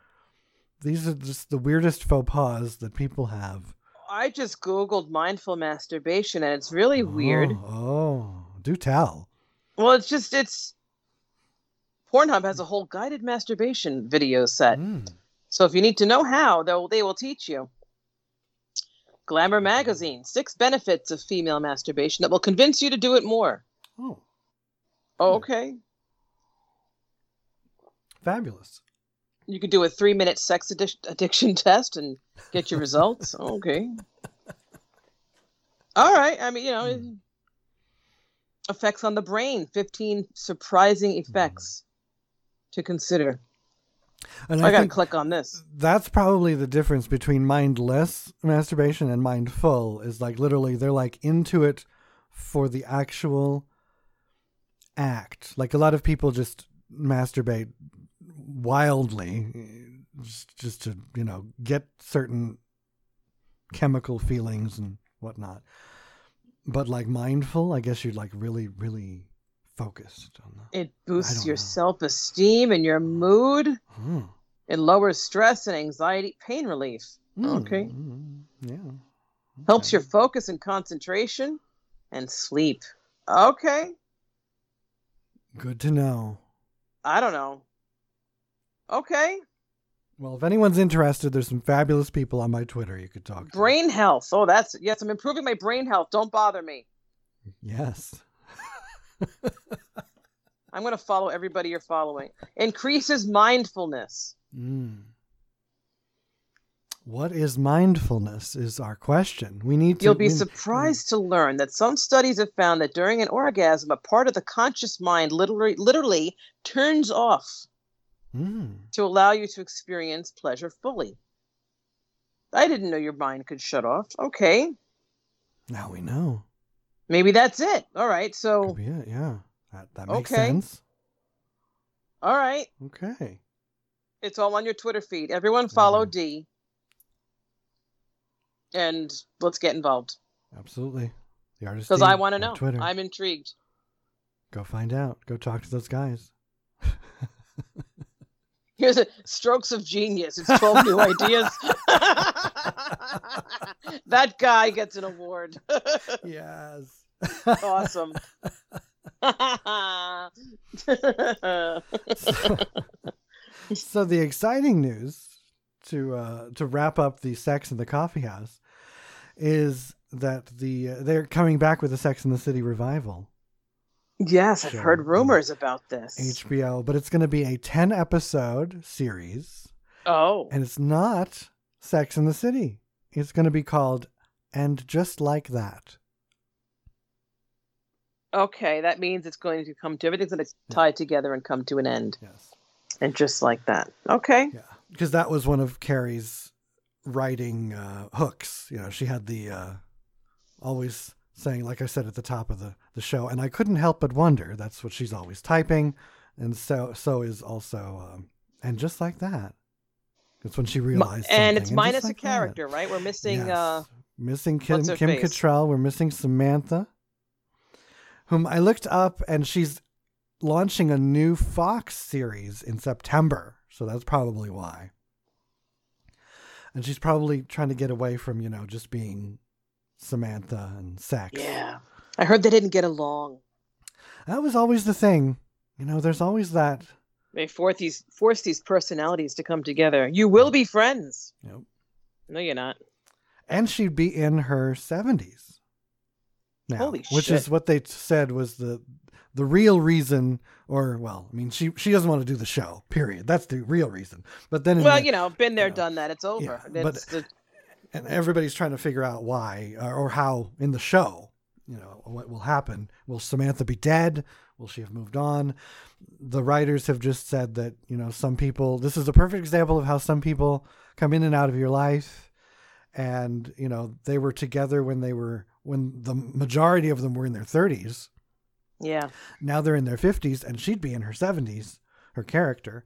These are just the weirdest faux pas that people have. I just Googled mindful masturbation and it's really weird. Oh, oh, do tell. Well, it's just, it's. Pornhub has a whole guided masturbation video set. Mm. So if you need to know how, they'll, they will teach you. Glamour Magazine Six Benefits of Female Masturbation that will convince you to do it more. Oh, Oh, Hmm. okay. fabulous. You could do a three minute sex addic- addiction test and get your results. okay. All right. I mean, you know, Hmm. effects on the brain 15 surprising Hmm. effects to consider. And I, I, got to click on this. that's probably the difference between mindless masturbation and mindful is like literally they're like into it for the actual act. Like a lot of people just masturbate wildly just, just to, you know, get certain chemical feelings and whatnot. But like mindful, I guess you're like really, really focused on that. It boosts your self esteem and your mood. Hmm. It lowers stress and anxiety, pain relief. Okay. Mm, yeah. Helps your focus and concentration and sleep. Okay. Good to know. I don't know. Okay. Well, if anyone's interested, there's some fabulous people on my Twitter you could talk to. Brain health. Oh, that's yes. I'm improving my brain health. Don't bother me. Yes. I'm going to follow everybody you're following. Increases mindfulness. Mm. What is mindfulness? Is our question. We need to. You'll be surprised to learn that some studies have found that during an orgasm, a part of the conscious mind literally, literally turns off Mm. to allow you to experience pleasure fully. I didn't know your mind could shut off. Okay. Now we know. Maybe that's it. All right. So, it. Yeah. That that makes Okay. sense. all right. Okay. It's all on your Twitter feed. Everyone follow Mhm. D. And let's get involved. Absolutely. The artist. Because I want to know. Twitter. I'm intrigued. Go find out. Go talk to those guys. Here's a strokes of genius. It's 12 new ideas. that guy gets an award. yes. Awesome. so, so the exciting news to uh, to wrap up the Sex in the Coffee House is that the uh, they're coming back with the Sex in the City revival. yes, I've heard rumors about this. HBO, but it's going to be a 10 episode series oh, and it's not Sex in the City. It's going to be called And Just Like That. Okay. That means it's going to come to everything's going to tie together and come to an end, Yes. and just like that. Okay. Yeah. Because that was one of Carrie's writing uh, hooks. You know, she had the uh, always saying, like I said at the top of the, the show, and I couldn't help but wonder. That's what she's always typing. And so so is also, um, and just like that. It's when she realized. and something, it's minus just a like that. character, right? We're missing. uh Yes. missing Kim, Kim face? Cattrall. We're missing Samantha, whom I looked up, and she's launching a new Fox series in September. So that's probably why. And she's probably trying to get away from you know just being Samantha and sex. Yeah. I heard they didn't get along. that was always the thing. You know, there's always that. They force these force these personalities to come together. You will be friends. Know, No, you're not. and she'd be in her 70s now Holy which shit. is what they said was the the real reason or well i mean she she doesn't want to do the show period that's the real reason but then Well, the- you know, been there, know, done that. It's over. yeah, but- It's the- and everybody's trying to figure out why or, or how in the show you know what will happen will samantha be dead will she have moved on the writers have just said that you know some people this is a perfect example of how some people come in and out of your life and you know they were together when they were when the majority of them were in their 30s yeah. now they're in their 50s and she'd be in her 70s her character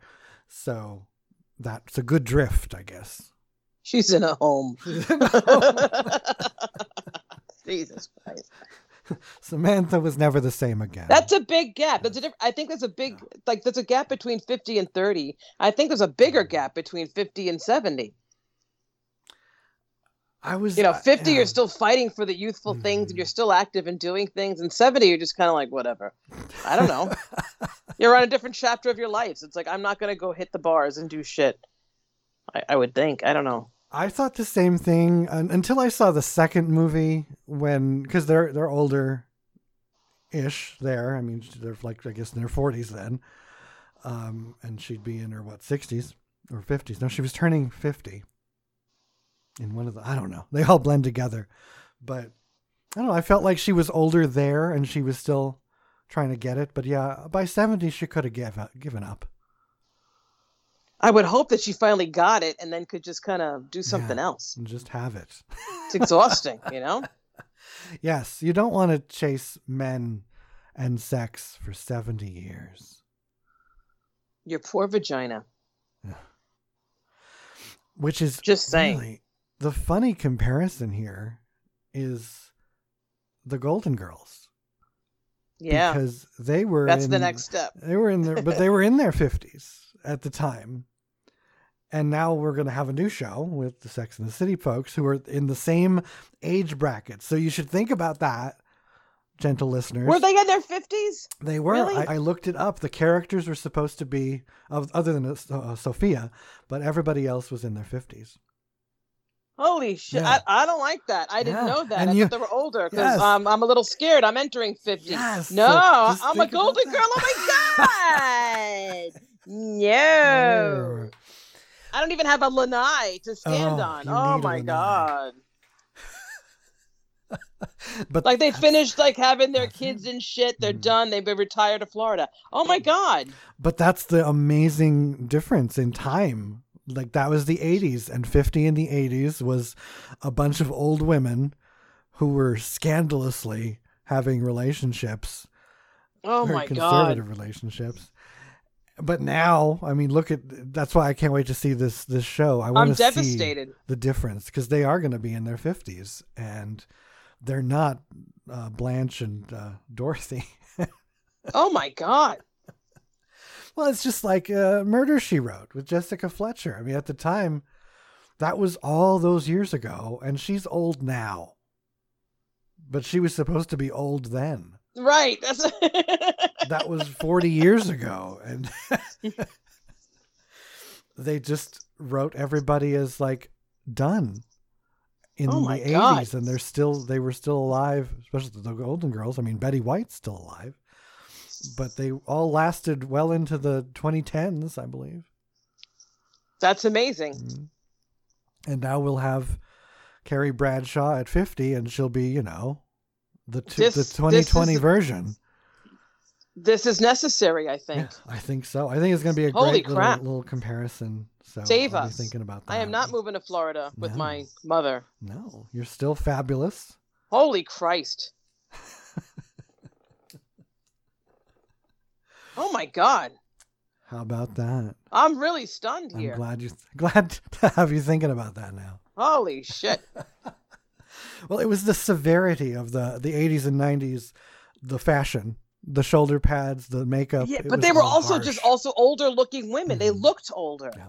so that's a good drift i guess She's in a home. Jesus Christ. Samantha was never the same again. That's a big gap. That's a diff- I think there's a big like there's a gap between 50 and 30. I think there's a bigger gap between 50 and 70. I was, You know, uh, 50 yeah. you're still fighting for the youthful things and you're Mhm. still active and doing things and 70 you're just kind of like whatever. I don't know. you're on a different chapter of your life. So it's like I'm not going to go hit the bars and do shit. I, I would think. I don't know. I thought the same thing until I saw the second movie when because they're they're older ish there. I mean, they're like I guess in their forties then, um, and she'd be in her what sixties or fifties. No, she was turning fifty. In one of the, I don't know. They all blend together, but I don't know. I felt like she was older there, and she was still trying to get it. But yeah, by seventy, she could have give, given up. I would hope that she finally got it and then could just kind of do something else. and just have it. It's exhausting, you know? Yes, you don't want to chase men and sex for 70 years. Your poor vagina. Which is Just saying. really- the funny comparison here is the Golden Girls. Yeah. Because they were That's in, the next step. They were in their but they were in their 50s at the time. And now we're going to have a new show with the Sex and the City folks who are in the same age bracket. So you should think about that, gentle listeners. Were they in their fifties? They were. Really? I, I looked it up. The characters were supposed to be, of other than uh, Sophia, but everybody else was in their 50s. Holy shit! Yeah. I, I don't like that. I didn't Yeah. know that. And I you- thought they were older because Yes. um, I'm a little scared. I'm entering fifty. Yes, No, so I'm a golden girl. Oh my god! no, I don't even have a lanai to stand Oh, on. Oh my god! But Like they finished like having their kids and shit. They're Mhm. done. They've been retired to Florida. Oh my god! But that's the amazing difference in time. Like that was the 80s, and 50 in the 80s was a bunch of old women who were scandalously having relationships, Oh my god! conservative relationships. But now, I mean, look at that's why I can't wait to see this this show. I want to see the difference because they are going to be in their 50s and they're not uh, Blanche and uh, Dorothy. Oh my god! Well, it's just like uh, Murder She Wrote with Jessica Fletcher. I mean, at the time, that was all those years ago, and she's old now. But she was supposed to be old then. Right. That's That was 40 years ago. And they just wrote everybody as like done in Oh my the 80s. God. And they're still, they were still alive, especially the Golden Girls. I mean, Betty White's still alive. But they all lasted well into the 2010s, I believe. That's amazing. Mhm. And now we'll have Carrie Bradshaw at 50, and she'll be, you know, the t- This- the this 2020 is- version. This is necessary, I think. Yeah, I think so. I think it's going to be a Holy great crap. little, little comparison. So Save I'll us. thinking about that. I am not moving to Florida with No. my mother. No, you're still fabulous. Holy Christ. Oh my God. How about that? I'm really stunned I'm here. glad you glad to have you thinking about that now. Holy shit. Well, it was the severity of the the 80s and 90s, the fashion, the shoulder pads, the makeup. yeah, but they were also harsh. just also older looking women. They Mhm. looked older. Yeah.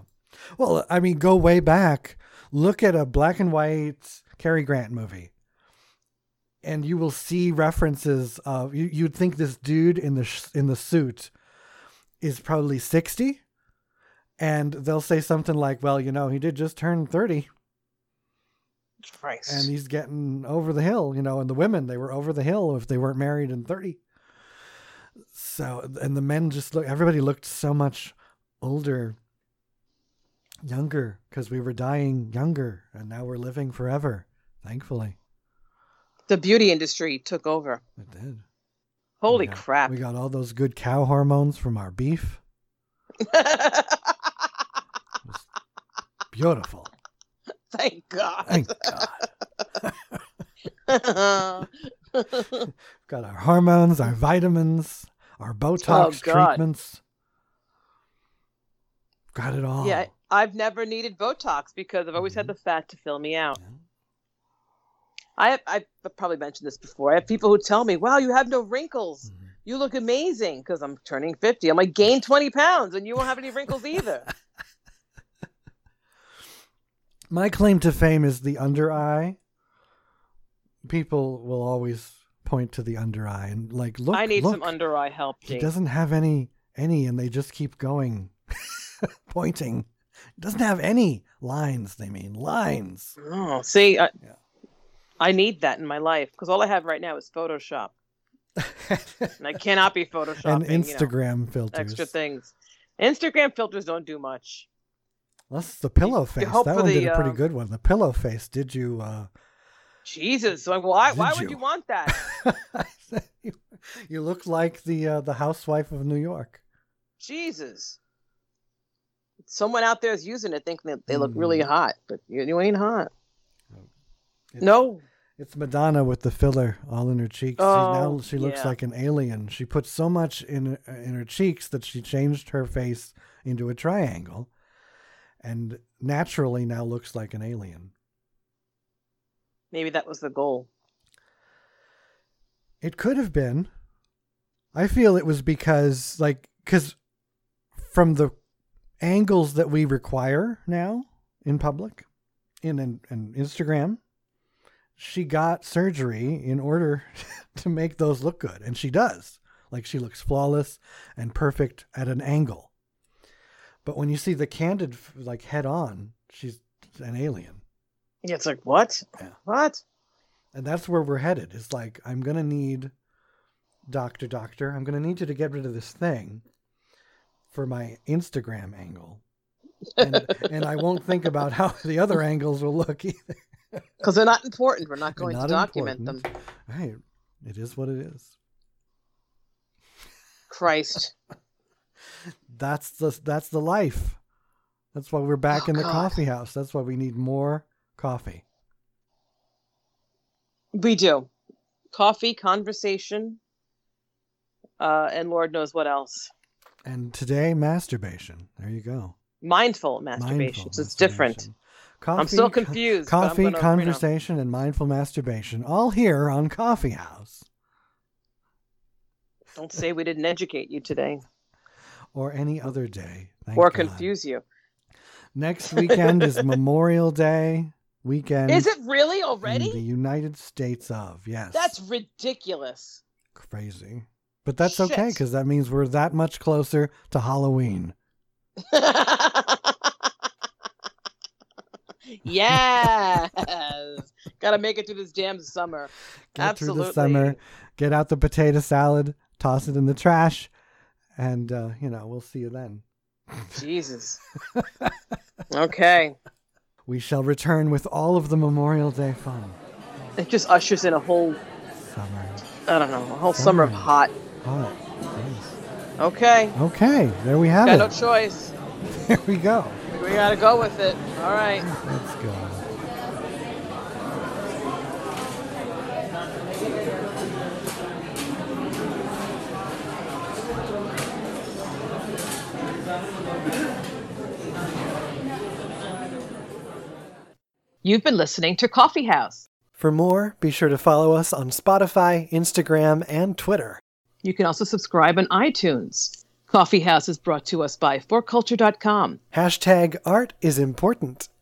Well, I mean, go way back. Look at a black and white Cary Grant movie, and you will see references of. You, you'd think this dude in the sh- in the suit is probably sixty, and they'll say something like, "Well, you know, he did just turn 30 Christ. and he's getting over the hill." You know, and the women they were over the hill if they weren't married in thirty. So, and the men just look. Everybody looked so much older younger because we were dying younger and now we're living forever thankfully the beauty industry took over. it did Holy We got- crap. we got all those good cow hormones from our beef beautiful Thank God. thank god got our hormones our vitamins our botox Oh, treatments got it all Yeah, I've never needed Botox because I've always had mm-hmm. the fat to fill me out. Yeah. I have, I've probably mentioned this before. I have people who tell me, "Wow, you have no wrinkles. Mhm. You look amazing." Because I'm turning fifty. I'm like, gain twenty pounds, and you won't have any wrinkles either. My claim to fame is the under eye. People will always point to the under eye and like look. I need look, some under eye help. He Dave. doesn't have any any, and they just keep going, pointing. Doesn't have any lines. They mean lines. Oh, see, I, Yeah. I need that in my life because all I have right now is Photoshop, and I cannot be photoshopping. and you know, Instagram filters. extra things. Instagram filters don't do much. That's the pillow face. That one the, did a pretty uh, good one. The pillow face. Did you? uh Jesus, why? Why Did would you? you want that? you, you look like the uh, the housewife of New York. Jesus. Someone out there is using it thinking that they look really Mhm. hot, but you, you ain't hot. It's- No. It's Madonna with the filler all in her cheeks. Oh, now she looks yeah. like an alien. She put so much in in her cheeks that she changed her face into a triangle, and naturally now looks like an alien. Maybe that was the goal. It could have been. I feel it was because like because from the angles that we require now in public, in an, an Instagram. She got surgery in order to make those look good, and she does. Like she looks flawless and perfect at an angle. But when you see the candid, like head on, she's an alien. Yeah, it's like what? Yeah. What? And that's where we're headed. It's like, I'm going to need, doctor, doctor, I'm going to need you to get rid of this thing for my Instagram angle. And, and I won't think about how the other angles will look either. Because they're not important. We're not going not to document important. them. Right. It is what it is. Christ. That's the that's the life. That's why we're back Oh, in the God. coffee house. That's why we need more coffee. We do. Coffee, conversation, uh, and Lord knows what else. And today, masturbation. There you go. Mindful masturbation. Mindful So it's different. Coffee, I'm still co- confused. I'm Coffee, gonna, you know, conversation, and mindful masturbation, all here on Coffee House don't say we didn't educate you today or any other day. Thank or God. confuse you. Next weekend is Memorial Day weekend. Is it really already? in the? United States of yes. That's ridiculous. crazy, but that's okay because that means we're that much closer to Halloween. yes. Got to make it through this damn summer. Get Absolutely. through the summer, get out the potato salad, toss it in the trash, and uh, you know we'll see you then. Jesus. Okay. We shall return with all of the Memorial Day fun. It just ushers in a whole, Summer. I don't know, a whole summer of hot. Hot. Yes. Okay. Okay, there we have Got it. no choice. There we go. We got to go with it. All right. Let's go. You've been listening to Coffee House. For more, be sure to follow us on Spotify, Instagram, and Twitter. You can also subscribe on iTunes. Coffee House is brought to us by forculture.com. Hashtag art is important.